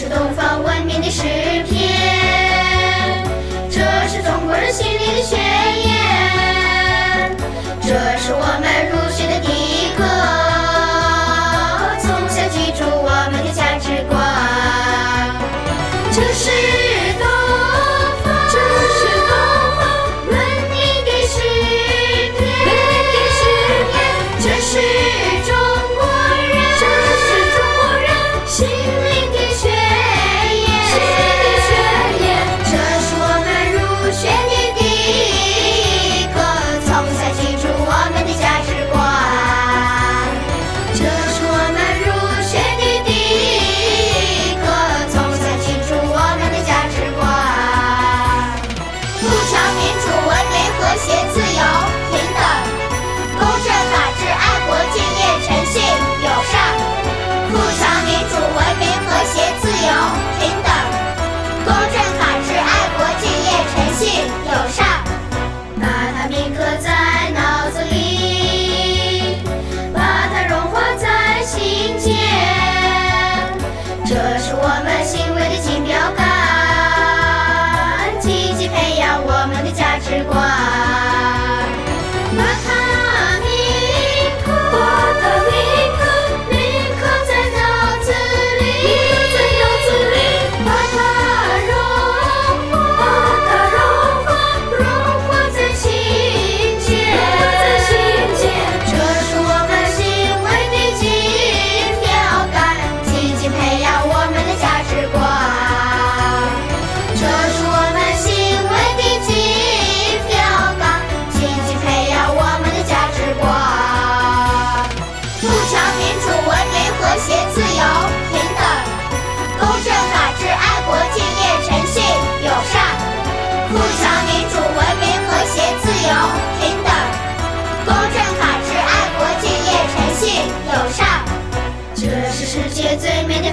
是东方文明的诗篇。你可在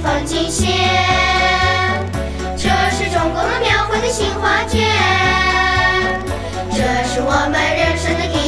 风景线。这是中国的描绘的新画卷。这是我们人生的第